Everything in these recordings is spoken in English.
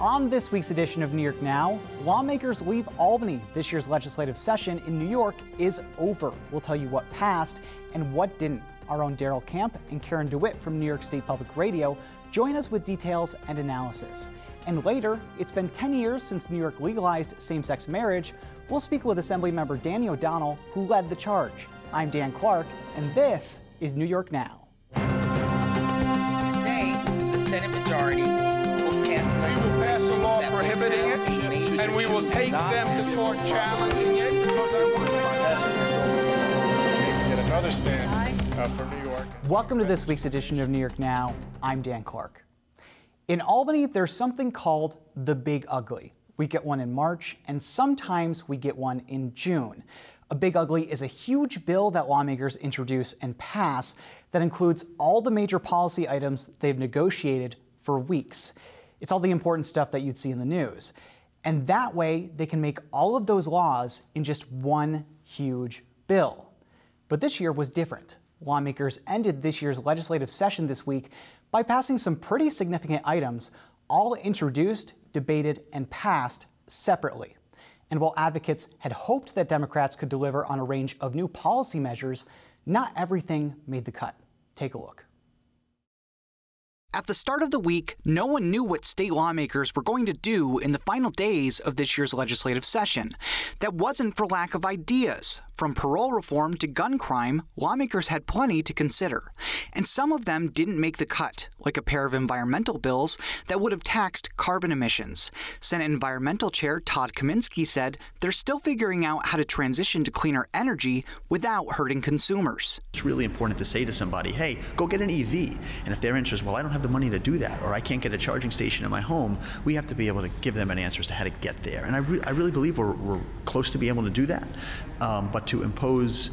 On this week's edition of New York Now, lawmakers leave Albany. This year's legislative session in New York is over. We'll tell you what passed and what didn't. Our own Daryl Camp and Karen DeWitt from New York State Public Radio join us with details and analysis. And later, it's been 10 years since New York legalized same sex marriage. We'll speak with Assemblymember Danny O'Donnell, who led the charge. I'm Dan Clark, and this is New York Now. Today, the Senate majority we will take them to court challenging it. Get another stand uh, for New York. Welcome to this week's edition of New York Now. I'm Dan Clark. In Albany, there's something called the Big Ugly. We get one in March, and sometimes we get one in June. A Big Ugly is a huge bill that lawmakers introduce and pass that includes all the major policy items they've negotiated for weeks. It's all the important stuff that you'd see in the news. And that way, they can make all of those laws in just one huge bill. But this year was different. Lawmakers ended this year's legislative session this week by passing some pretty significant items, all introduced, debated, and passed separately. And while advocates had hoped that Democrats could deliver on a range of new policy measures, not everything made the cut. Take a look. At the start of the week, no one knew what state lawmakers were going to do in the final days of this year's legislative session. That wasn't for lack of ideas. From parole reform to gun crime, lawmakers had plenty to consider. And some of them didn't make the cut, like a pair of environmental bills that would have taxed carbon emissions. Senate Environmental Chair Todd Kaminsky said they're still figuring out how to transition to cleaner energy without hurting consumers. It's really important to say to somebody, hey, go get an EV. And if they're interested, well, I don't have the money to do that, or I can't get a charging station in my home, we have to be able to give them an answer as to how to get there. And I, re- I really believe we're, we're close to being able to do that. Um, but to impose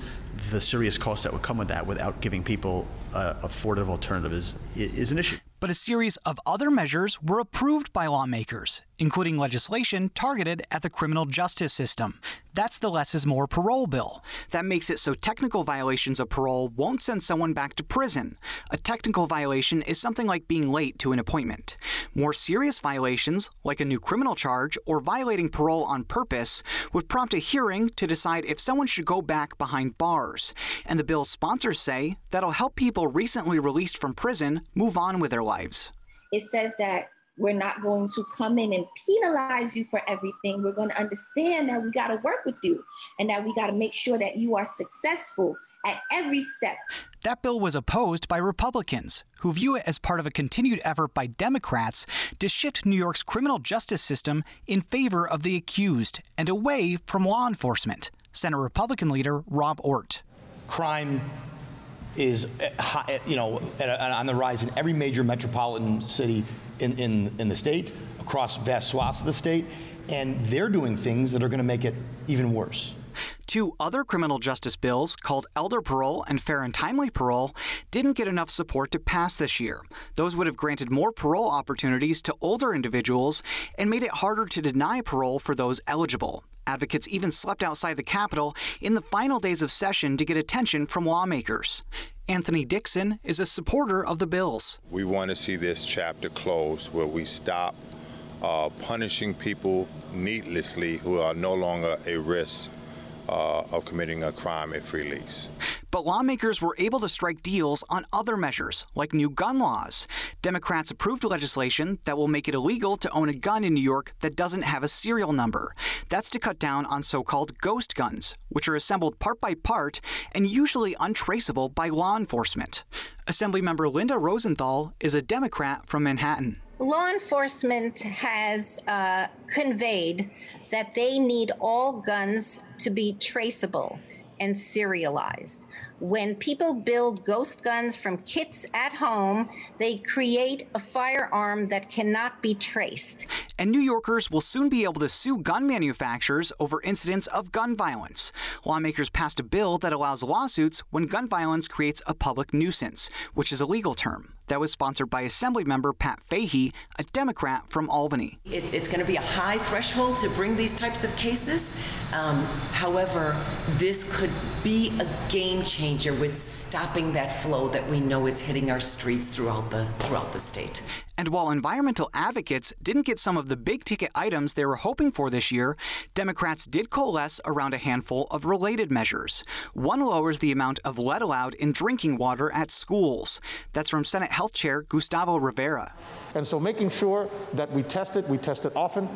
the serious costs that would come with that without giving people uh, affordable alternative is, is an issue. But a series of other measures were approved by lawmakers, including legislation targeted at the criminal justice system. That's the less is more parole bill. That makes it so technical violations of parole won't send someone back to prison. A technical violation is something like being late to an appointment. More serious violations, like a new criminal charge or violating parole on purpose, would prompt a hearing to decide if someone should go back behind bars. And the bill's sponsors say that'll help people recently released from prison move on with their lives. It says that we're not going to come in and penalize you for everything. We're going to understand that we got to work with you and that we got to make sure that you are successful at every step. That bill was opposed by Republicans, who view it as part of a continued effort by Democrats to shift New York's criminal justice system in favor of the accused and away from law enforcement. Senate Republican leader Rob Ortt. Crime is, eh, you know, at on the rise in every major metropolitan city in, in, in the state, across vast swaths of the state, and they're doing things that are going to make it even worse. Two other criminal justice bills, called elder parole and fair and timely parole, didn't get enough support to pass this year. Those would have granted more parole opportunities to older individuals and made it harder to deny parole for those eligible. Advocates even slept outside the Capitol in the final days of session to get attention from lawmakers. Anthony Dixon is a supporter of the bills. We want to see this chapter closed where we stop uh, punishing people needlessly who are no longer a risk uh, of committing a crime if released. But lawmakers were able to strike deals on other measures, like new gun laws. Democrats approved legislation that will make it illegal to own a gun in New York that doesn't have a serial number. That's to cut down on so called ghost guns, which are assembled part by part and usually untraceable by law enforcement. Assemblymember Linda Rosenthal is a Democrat from Manhattan. Law enforcement has uh, conveyed that they need all guns to be traceable and serialized. When people build ghost guns from kits at home, they create a firearm that cannot be traced. And New Yorkers will soon be able to sue gun manufacturers over incidents of gun violence. Lawmakers passed a bill that allows lawsuits when gun violence creates a public nuisance, which is a legal term. That was sponsored by Assemblymember Pat Fahey, a Democrat from Albany. It's, it's going to be a high threshold to bring these types of cases. Um, however, this could be a game changer with stopping that flow that we know is hitting our streets throughout the throughout the state. And while environmental advocates didn't get some of the big ticket items they were hoping for this year, Democrats did coalesce around a handful of related measures. One lowers the amount of lead allowed in drinking water at schools. That's from Senate Health Chair Gustavo Rivera. And so making sure that we test it, we test it often,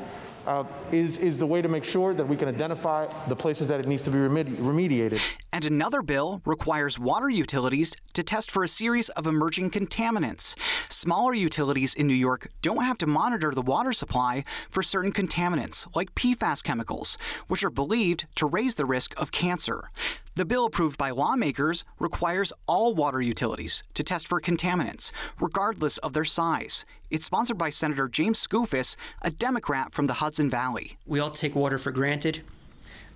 uh, is, is the way to make sure that we can identify the places that it needs to be remedi- remediated. And another bill requires water utilities to test for a series of emerging contaminants. Smaller utilities in New York don't have to monitor the water supply for certain contaminants, like PFAS chemicals, which are believed to raise the risk of cancer. The bill approved by lawmakers requires all water utilities to test for contaminants, regardless of their size. It's sponsored by Senator James Skoufis, a Democrat from the Hudson Valley. We all take water for granted.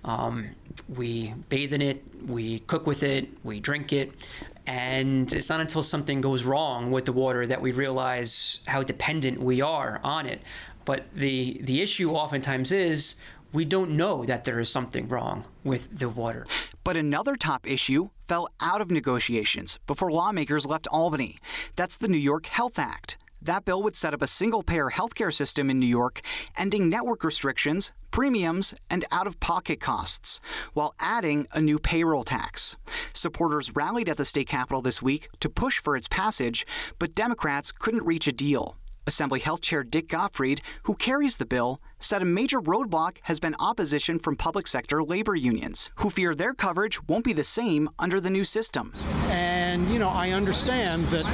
Um, we bathe in it, we cook with it, we drink it. And it's not until something goes wrong with the water that we realize how dependent we are on it. But the, the issue oftentimes is we don't know that there is something wrong with the water. But another top issue fell out of negotiations before lawmakers left Albany. That's the New York Health Act. That bill would set up a single payer healthcare system in New York, ending network restrictions, premiums, and out of pocket costs, while adding a new payroll tax. Supporters rallied at the state capitol this week to push for its passage, but Democrats couldn't reach a deal. Assembly Health Chair Dick Gottfried, who carries the bill, said a major roadblock has been opposition from public sector labor unions, who fear their coverage won't be the same under the new system. And, you know, I understand that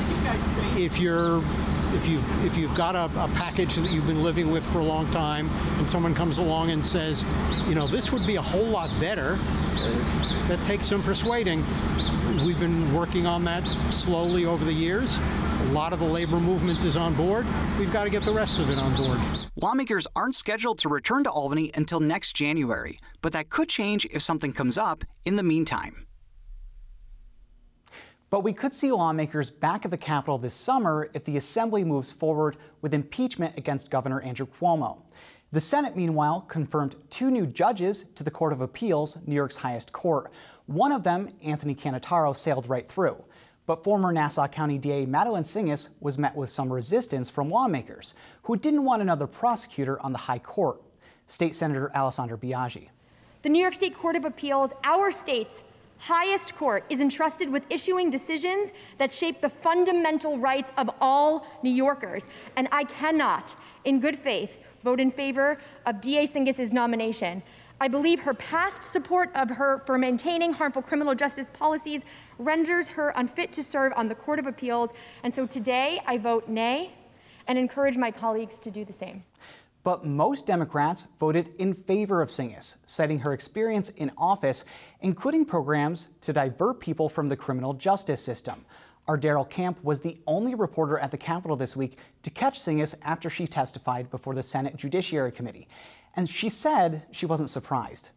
if you're if you've if you've got a, a, package that you've been living with for a long time, and someone comes along and says, you know, this would be a whole lot better, uh, that takes some persuading. We've been working on that slowly over the years. A lot of the labor movement is on board. We've got to get the rest of it on board. Lawmakers aren't scheduled to return to Albany until next January, but that could change if something comes up in the meantime. But we could see lawmakers back at the Capitol this summer if the Assembly moves forward with impeachment against Governor Andrew Cuomo. The Senate, meanwhile, confirmed two new judges to the Court of Appeals, New York's highest court. One of them, Anthony Cannataro, sailed right through. But former Nassau County DA Madeline Singas was met with some resistance from lawmakers who didn't want another prosecutor on the high court. State Senator Alessandra Biaggi. The New York State Court of Appeals, our state's highest court is entrusted with issuing decisions that shape the fundamental rights of all New Yorkers. And I cannot, in good faith, vote in favor of DA Singas's nomination. I believe her past support of her for maintaining harmful criminal justice policies renders her unfit to serve on the Court of Appeals. And so today I vote nay and encourage my colleagues to do the same. But most Democrats voted in favor of Singas, citing her experience in office, including programs to divert people from the criminal justice system. Our Daryl Camp was the only reporter at the Capitol this week to catch Singas after she testified before the Senate Judiciary Committee. And she said she wasn't surprised.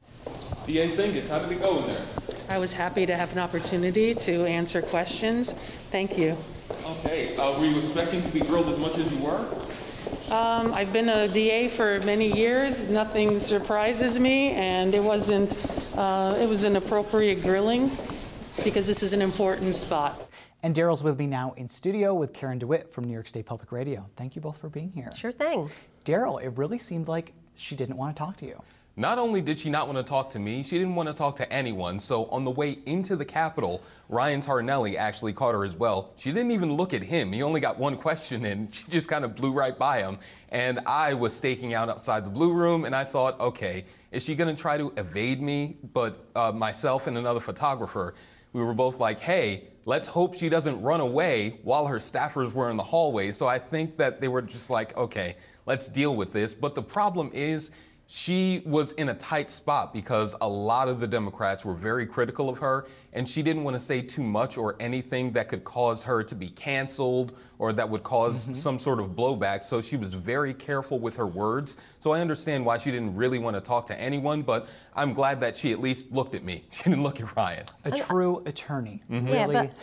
DA Singas, how did it go in there? I was happy to have an opportunity to answer questions. Thank you. Okay. Uh, were you expecting to be grilled as much as you were? Um, I've been a DA for many years. Nothing surprises me, and it wasn't. Uh, it was an appropriate grilling because this is an important spot. And Daryl's with me now in studio with Karen DeWitt from New York State Public Radio. Thank you both for being here. Sure thing. Daryl, it really seemed like she didn't want to talk to you. Not only did she not want to talk to me, she didn't want to talk to anyone. So on the way into the Capitol, Ryan Tarinelli actually caught her as well. She didn't even look at him. He only got one question in. She just kind of blew right by him. And I was staking out outside the blue room, and I thought, okay, is she going to try to evade me? But uh, myself and another photographer, we were both like, hey, let's hope she doesn't run away while her staffers were in the hallway. So I think that they were just like, okay, let's deal with this. But the problem is, she was in a tight spot because a lot of the Democrats were very critical of her, and she didn't want to say too much or anything that could cause her to be canceled or that would because mm-hmm. some sort of blowback. So she was very careful with her words. So I understand why she didn't really want to talk to anyone, but I'm glad that she at least looked at me. She didn't look at Ryan. A true attorney. Mm-hmm. Yeah, really. But-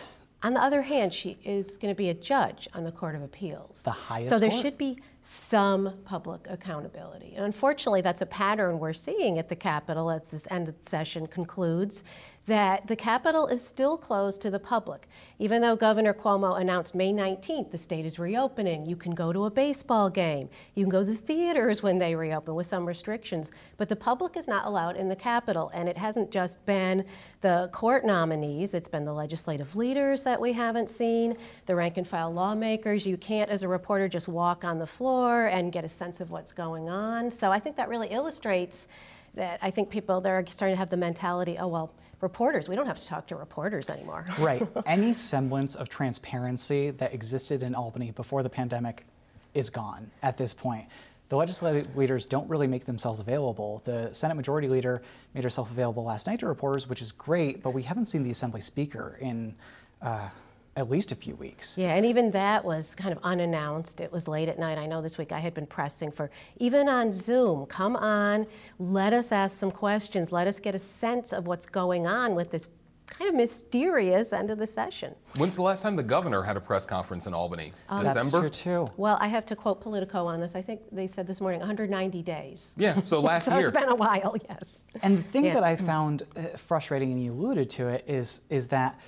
on the other hand, she is going to be a judge on the Court of Appeals. The highest So there court. should be some public accountability. And unfortunately, that's a pattern we're seeing at the Capitol as this end of session concludes. That the Capitol is still closed to the public. Even though Governor Cuomo announced May 19th the state is reopening, you can go to a baseball game, you can go to the theaters when they reopen with some restrictions, but the public is not allowed in the Capitol. And it hasn't just been the court nominees, it's been the legislative leaders that we haven't seen, the rank and file lawmakers. You can't, as a reporter, just walk on the floor and get a sense of what's going on. So I think that really illustrates that I think people they're starting to have the mentality, oh well, reporters, we don't have to talk to reporters anymore. right. Any semblance of transparency that existed in Albany before the pandemic is gone at this point. The legislative leaders don't really make themselves available. The Senate Majority Leader made herself available last night to reporters, which is great, but we haven't seen the Assembly Speaker in uh, at least a few weeks. Yeah, and even that was kind of unannounced. It was late at night. I know this week I had been pressing for, even on Zoom, come on, let us ask some questions, let us get a sense of what's going on with this kind of mysterious end of the session. When's the last time the governor had a press conference in Albany? Oh, December? That's true too. Well, I have to quote Politico on this. I think they said this morning 190 days. Yeah, so last so year. it's been a while, yes. And the thing Yeah. that I found uh, frustrating, and you alluded to it, is is that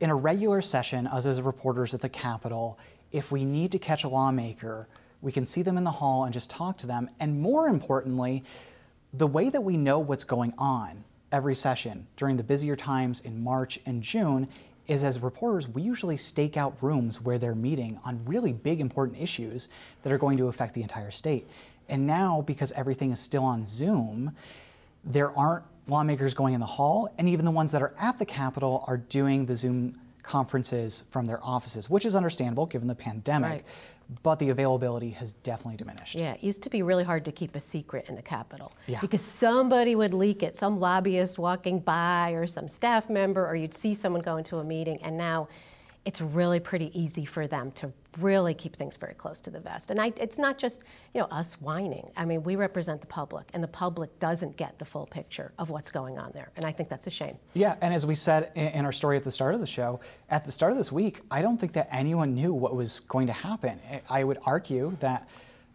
in a regular session, us as reporters at the Capitol, if we need to catch a lawmaker, we can see them in the hall and just talk to them. And more importantly, the way that we know what's going on every session during the busier times in March and June is as reporters, we usually stake out rooms where they're meeting on really big, important issues that are going to affect the entire state. And now, because everything is still on Zoom, there aren't lawmakers going in the hall, and even the ones that are at the Capitol are doing the Zoom conferences from their offices, which is understandable given the pandemic. Right. But the availability has definitely diminished. Yeah, it used to be really hard to keep a secret in the Capitol Yeah. because somebody would leak it, some lobbyist walking by, or some staff member, or you'd see someone go into a meeting, and now it's really pretty easy for them to really keep things very close to the vest. And I, it's not just you know us whining. I mean, we represent the public, and the public doesn't get the full picture of what's going on there, and I think that's a shame. Yeah, and as we said in our story at the start of the show, at the start of this week, I don't think that anyone knew what was going to happen. I would argue that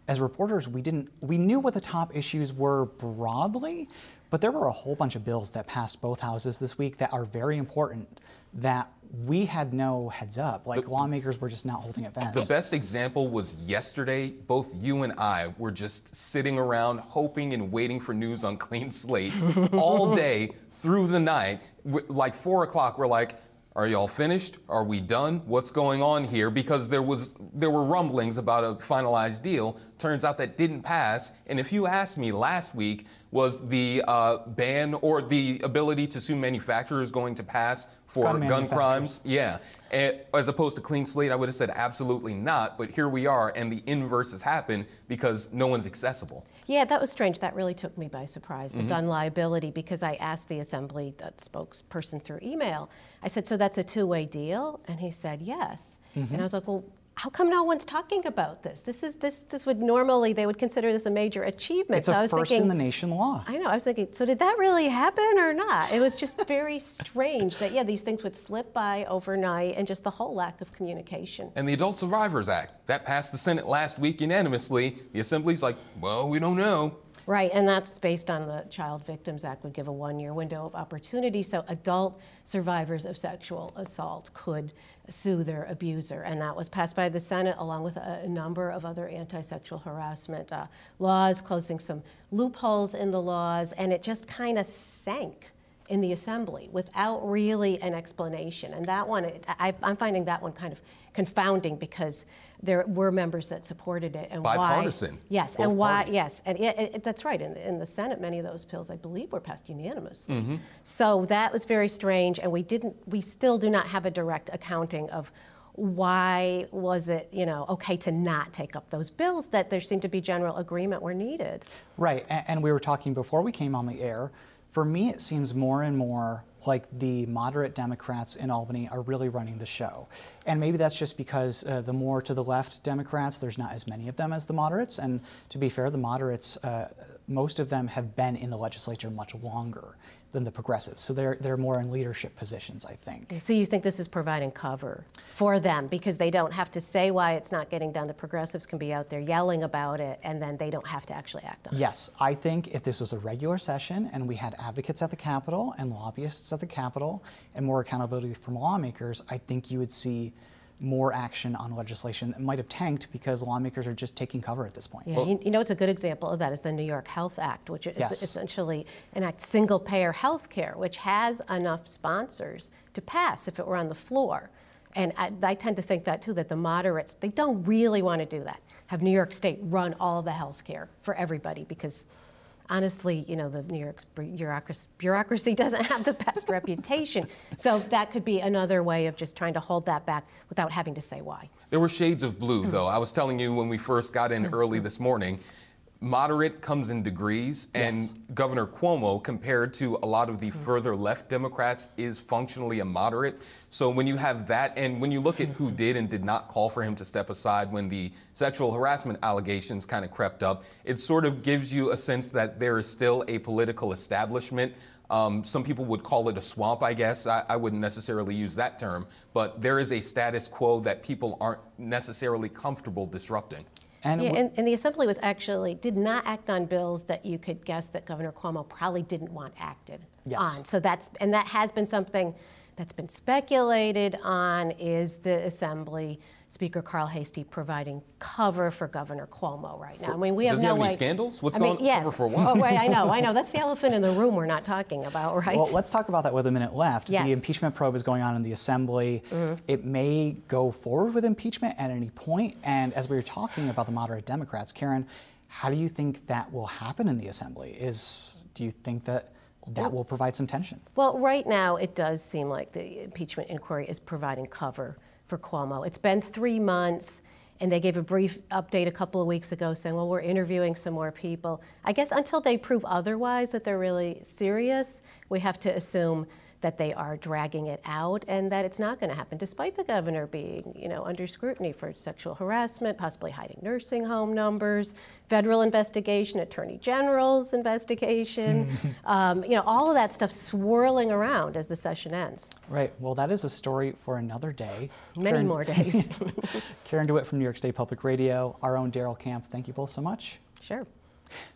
as reporters, we didn't we knew what the top issues were broadly, but there were a whole bunch of bills that passed both houses this week that are very important that we had no heads up. Like lawmakers were just not holding events. The best example was yesterday. Both you and I were just sitting around hoping and waiting for news on Clean Slate all day through the night. Like four o'clock, we're like, "Are y'all finished? Are we done? What's going on here?" Because there was there were rumblings about a finalized deal. Turns out that didn't pass. And if you asked me last week, was the uh, ban or the ability to sue manufacturers going to pass for Gun gun, crimes? Yeah. And as opposed to clean slate, I would have said absolutely not. But here we are, and the inverse has happened because no one's accessible. Yeah, that was strange. That really took me by surprise, the Mhm. gun liability, because I asked the assembly that spokesperson through email. I said, "So that's a two-way deal?" And he said, "Yes." Mhm. And I was like, "Well, how come no one's talking about this? This is this this would normally they would consider this a major achievement." It's so I a was first thinking, in the nation law. I know. I was thinking, so did that really happen or not? It was just very strange that yeah, these things would slip by overnight, and just the whole lack of communication. And the Adult Survivors Act that passed the Senate last week unanimously. The Assembly's like, well, we don't know. Right, and that's based on the Child Victims Act would give a one-year window of opportunity, so adult survivors of sexual assault could sue their abuser, and that was passed by the Senate along with a, number of other anti-sexual harassment uh, laws, closing some loopholes in the laws, and it just kind of sank in the assembly without really an explanation. And that one, I, I'm finding that one kind of confounding because there were members that supported it and why. Bipartisan, Yes, both and why? parties. Yes, and yeah, it, it- that's right. In, the- in the Senate, many of those bills, I believe, were passed unanimously. Mm-hmm. So that was very strange, and we didn't. We still do not have a direct accounting of why was it, you know, okay to not take up those bills that there seemed to be general agreement were needed. Right, and we were talking before we came on the air. For me, it seems more and more like the moderate Democrats in Albany are really running the show. And maybe that's just because uh, the more to the left Democrats, there's not as many of them as the moderates. And to be fair, the moderates, uh, most of them have been in the legislature much longer than the progressives. So they're, they're more in leadership positions, I think. So you think this is providing cover for them because they don't have to say why it's not getting done. The progressives can be out there yelling about it and then they don't have to actually act on it. Yes, I think if this was a regular session and we had advocates at the Capitol and lobbyists at the Capitol and more accountability from lawmakers, I think you would see more action on legislation that might have tanked because lawmakers are just taking cover at this point. Yeah, you, you know, it's a good example of that is the New York Health Act, which is Yes. essentially enact single-payer health care, which has enough sponsors to pass if it were on the floor. And I, I tend to think that too, that the moderates, they don't really want to do that. Have New York State run all the health care for everybody because honestly, you know, the New York's bureaucracy, bureaucracy doesn't have the best reputation. So that could be another way of just trying to hold that back without having to say why. There were shades of blue, though. Mm-hmm. I was telling you when we first got in mm-hmm. early this morning, moderate comes in degrees, and Governor Cuomo, compared to a lot of the further left Democrats, is functionally a moderate. So when you have that, and when you look at who did and did not call for him to step aside when the sexual harassment allegations kind of crept up, it sort of gives you a sense that there is still a political establishment. Um, some people would call it a swamp, I guess. I, I wouldn't necessarily use that term, but there is a status quo that people aren't necessarily comfortable disrupting. And, yeah, and, and the assembly was actually did not act on bills that you could guess that Governor Cuomo probably didn't want acted Yes. on. So that's and that has been something that's been speculated on. Is the assembly Speaker Carl Heastie providing cover for Governor Cuomo right now? I mean, we have Does he no have any way. scandals? What's I mean, going yes. cover for what? Oh, right, I know, I know. That's the elephant in the room we're not talking about, right? Well, let's talk about that with a minute left. Yes. The impeachment probe is going on in the Assembly. Mm-hmm. It may go forward with impeachment at any point. And as we were talking about the moderate Democrats, Karen, how do you think that will happen in the Assembly? Is do you think that that will provide some tension? Well, right now, it does seem like the impeachment inquiry is providing cover for Cuomo. It's been three months, and they gave a brief update a couple of weeks ago saying, well, we're interviewing some more people. I guess until they prove otherwise that they're really serious, we have to assume that they are dragging it out and that it's not going to happen, despite the governor being, you know, under scrutiny for sexual harassment, possibly hiding nursing home numbers, federal investigation, attorney general's investigation, um, you know, all of that stuff swirling around as the session ends. Right. Well, that is a story for another day. Many more days. Karen DeWitt from New York State Public Radio, our own Daryl Camp. Thank you both so much. Sure.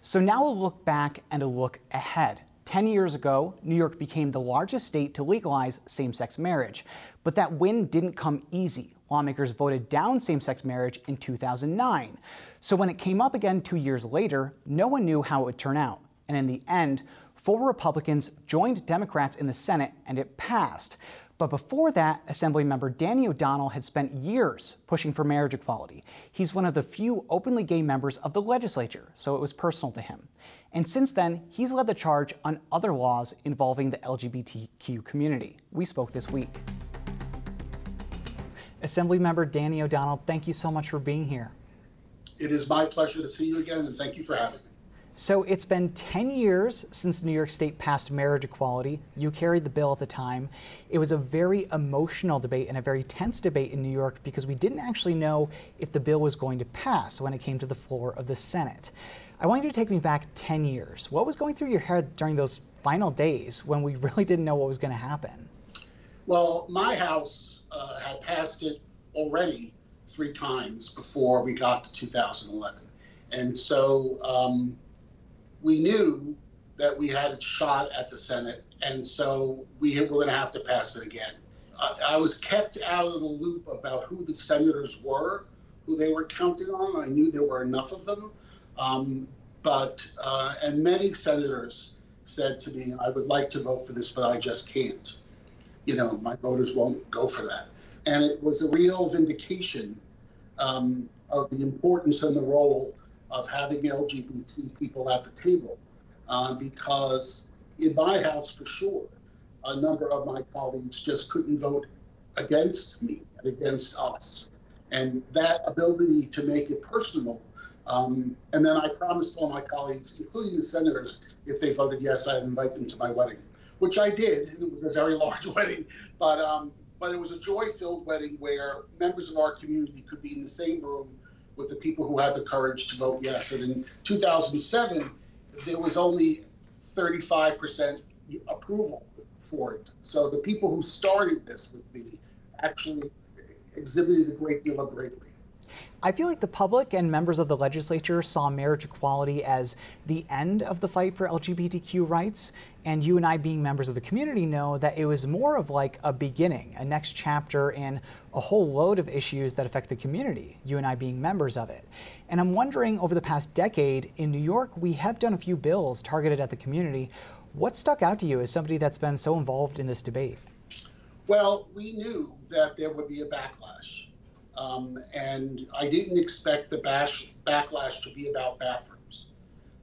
So now we'll look back and a look ahead. 10 years ago, New York became the largest state to legalize same sex marriage. But that win didn't come easy. Lawmakers voted down same sex marriage in 2009. So when it came up again two years later, no one knew how it would turn out. And in the end, four Republicans joined Democrats in the Senate and it passed. But before that, Assemblymember Danny O'Donnell had spent years pushing for marriage equality. He's one of the few openly gay members of the legislature, so it was personal to him. And since then, he's led the charge on other laws involving the LGBTQ community. We spoke this week. Assemblymember Danny O'Donnell, thank you so much for being here. It is my pleasure to see you again, and thank you for having me. So it's been 10 years since New York State passed marriage equality. You carried the bill at the time. It was a very emotional debate and a very tense debate in New York because we didn't actually know if the bill was going to pass when it came to the floor of the Senate. I want you to take me back 10 years. What was going through your head during those final days when we really didn't know what was going to happen? Well, my house uh, had passed it already three times before we got to 2011. And so um, we knew that we had a shot at the Senate, and so we were going to have to pass it again. I, I was kept out of the loop about who the senators were, who they were counting on. I knew there were enough of them. Um, but, uh, and many senators said to me, I would like to vote for this, but I just can't. You know, my voters won't go for that. And it was a real vindication um, of the importance and the role of having LGBT people at the table. Uh, because in my house, for sure, a number of my colleagues just couldn't vote against me and against us. And that ability to make it personal. Um, and then I promised all my colleagues, including the senators, if they voted yes, I'd invite them to my wedding, which I did. It was a very large wedding, but um, but it was a joy-filled wedding where members of our community could be in the same room with the people who had the courage to vote yes. And in 2007, there was only 35% approval for it. So the people who started this with me actually exhibited a great deal of bravery. I feel like the public and members of the legislature saw marriage equality as the end of the fight for LGBTQ rights. And you and I, being members of the community, know that it was more of like a beginning, a next chapter in a whole load of issues that affect the community, you and I being members of it. And I'm wondering over the past decade in New York, we have done a few bills targeted at the community. What stuck out to you as somebody that's been so involved in this debate? Well, we knew that there would be a backlash. Um, and I didn't expect the bash, backlash to be about bathrooms.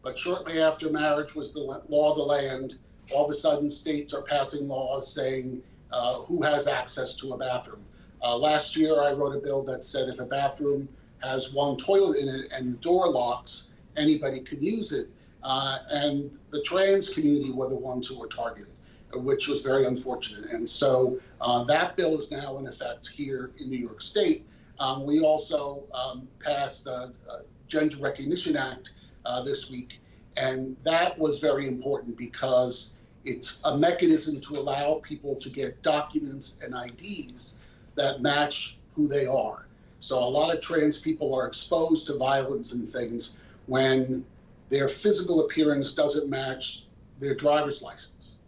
But shortly after marriage was the law of the land, all of a sudden states are passing laws saying uh, who has access to a bathroom. Uh, last year, I wrote a bill that said if a bathroom has one toilet in it and the door locks, anybody can use it. Uh, and the trans community were the ones who were targeted, which was very unfortunate. And so uh, that bill is now in effect here in New York State. Um, we also um, passed the uh, Gender Recognition Act uh, this week, and that was very important because it's a mechanism to allow people to get documents and IDs that match who they are. So a lot of trans people are exposed to violence and things when their physical appearance doesn't match their driver's license,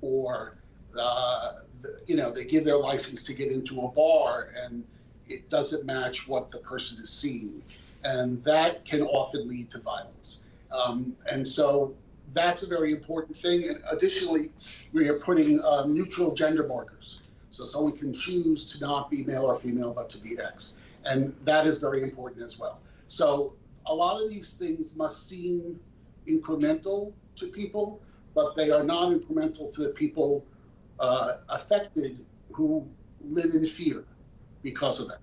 or uh, you know they give their license to get into a bar and it doesn't match what the person is seeing. And that can often lead to violence. Um, and so that's a very important thing. And additionally, we are putting uh, neutral gender markers. So someone can choose to not be male or female, but to be X. And that is very important as well. So a lot of these things must seem incremental to people, but they are not incremental to the people uh, affected who live in fear because of that.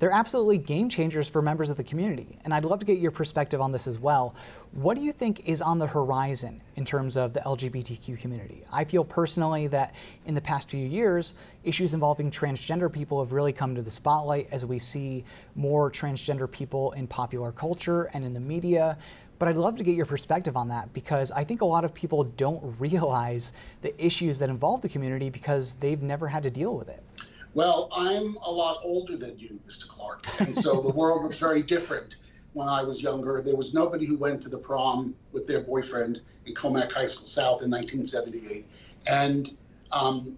They're absolutely game changers for members of the community. And I'd love to get your perspective on this as well. What do you think is on the horizon in terms of the LGBTQ community? I feel personally that in the past few years, issues involving transgender people have really come to the spotlight as we see more transgender people in popular culture and in the media. But I'd love to get your perspective on that because I think a lot of people don't realize the issues that involve the community because they've never had to deal with it. Well, I'm a lot older than you, Mr. Clark, and so the world was very different when I was younger. There was nobody who went to the prom with their boyfriend in Commack High School South in 1978. And um,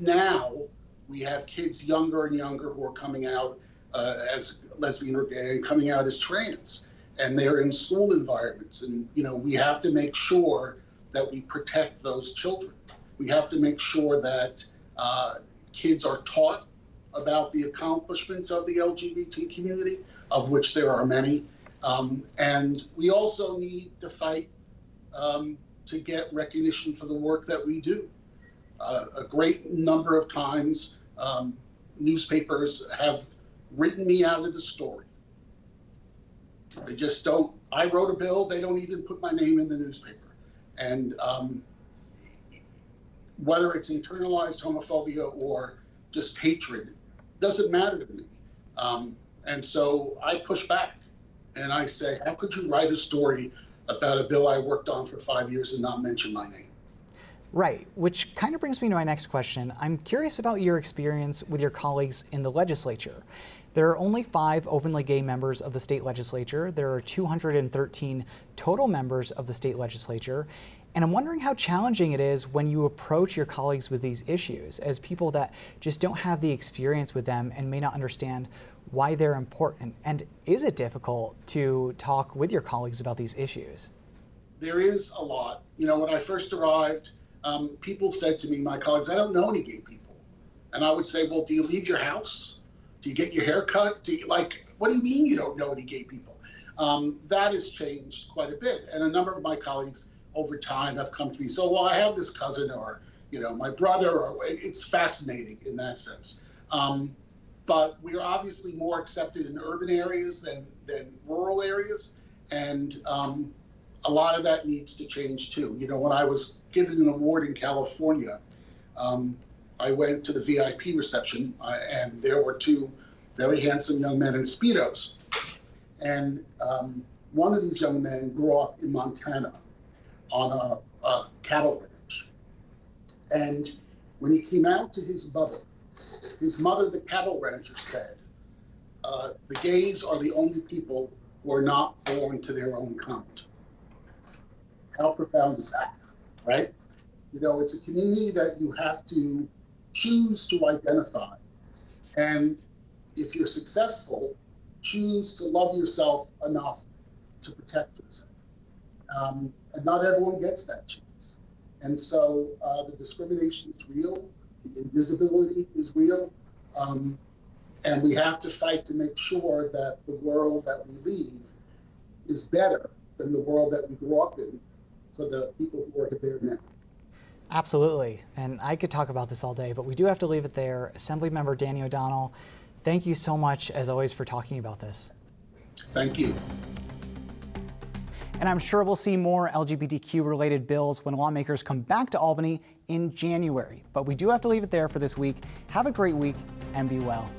now we have kids younger and younger who are coming out uh, as lesbian or gay and coming out as trans. And they're in school environments. And, you know, we have to make sure that we protect those children. We have to make sure that uh, kids are taught about the accomplishments of the LGBT community, of which there are many. Um, and we also need to fight um, to get recognition for the work that we do. Uh, a great number of times, um, newspapers have written me out of the story. They just don't. I wrote a bill, they don't even put my name in the newspaper. And um, whether it's internalized homophobia or just hatred doesn't matter to me. Um, and so I push back and I say, how could you write a story about a bill I worked on for five years and not mention my name? Right, which kind of brings me to my next question. I'm curious about your experience with your colleagues in the legislature. There are only five openly gay members of the state legislature. There are 213 total members of the state legislature. And I'm wondering how challenging it is when you approach your colleagues with these issues as people that just don't have the experience with them and may not understand why they're important. And is it difficult to talk with your colleagues about these issues? There is a lot. You know, when I first arrived, um, people said to me, my colleagues, I don't know any gay people. And I would say, well, do you leave your house? Do you get your hair cut? Do you like, what do you mean you don't know any gay people? Um, that has changed quite a bit. And a number of my colleagues over time have come to me. So, well, I have this cousin or, you know, my brother, or it's fascinating in that sense. Um, but we're obviously more accepted in urban areas than, than rural areas. And um, a lot of that needs to change too. You know, when I was given an award in California, um, I went to the VIP reception uh, and there were two very handsome young men in Speedos. And um, one of these young men grew up in Montana on a, a cattle ranch. And when he came out to his mother, his mother, the cattle rancher, said, uh, The gays are the only people who are not born to their own kind. How profound is that, right? You know, it's a community that you have to choose to identify. And if you're successful, choose to love yourself enough to protect yourself. Um, and not everyone gets that chance. And so uh, the discrimination is real, the invisibility is real, um, and we have to fight to make sure that the world that we leave is better than the world that we grew up in for the people who are there now. Absolutely. And I could talk about this all day, but we do have to leave it there. Assemblymember Danny O'Donnell, thank you so much, as always, for talking about this. Thank you. And I'm sure we'll see more LGBTQ related bills when lawmakers come back to Albany in January. But we do have to leave it there for this week. Have a great week and be well.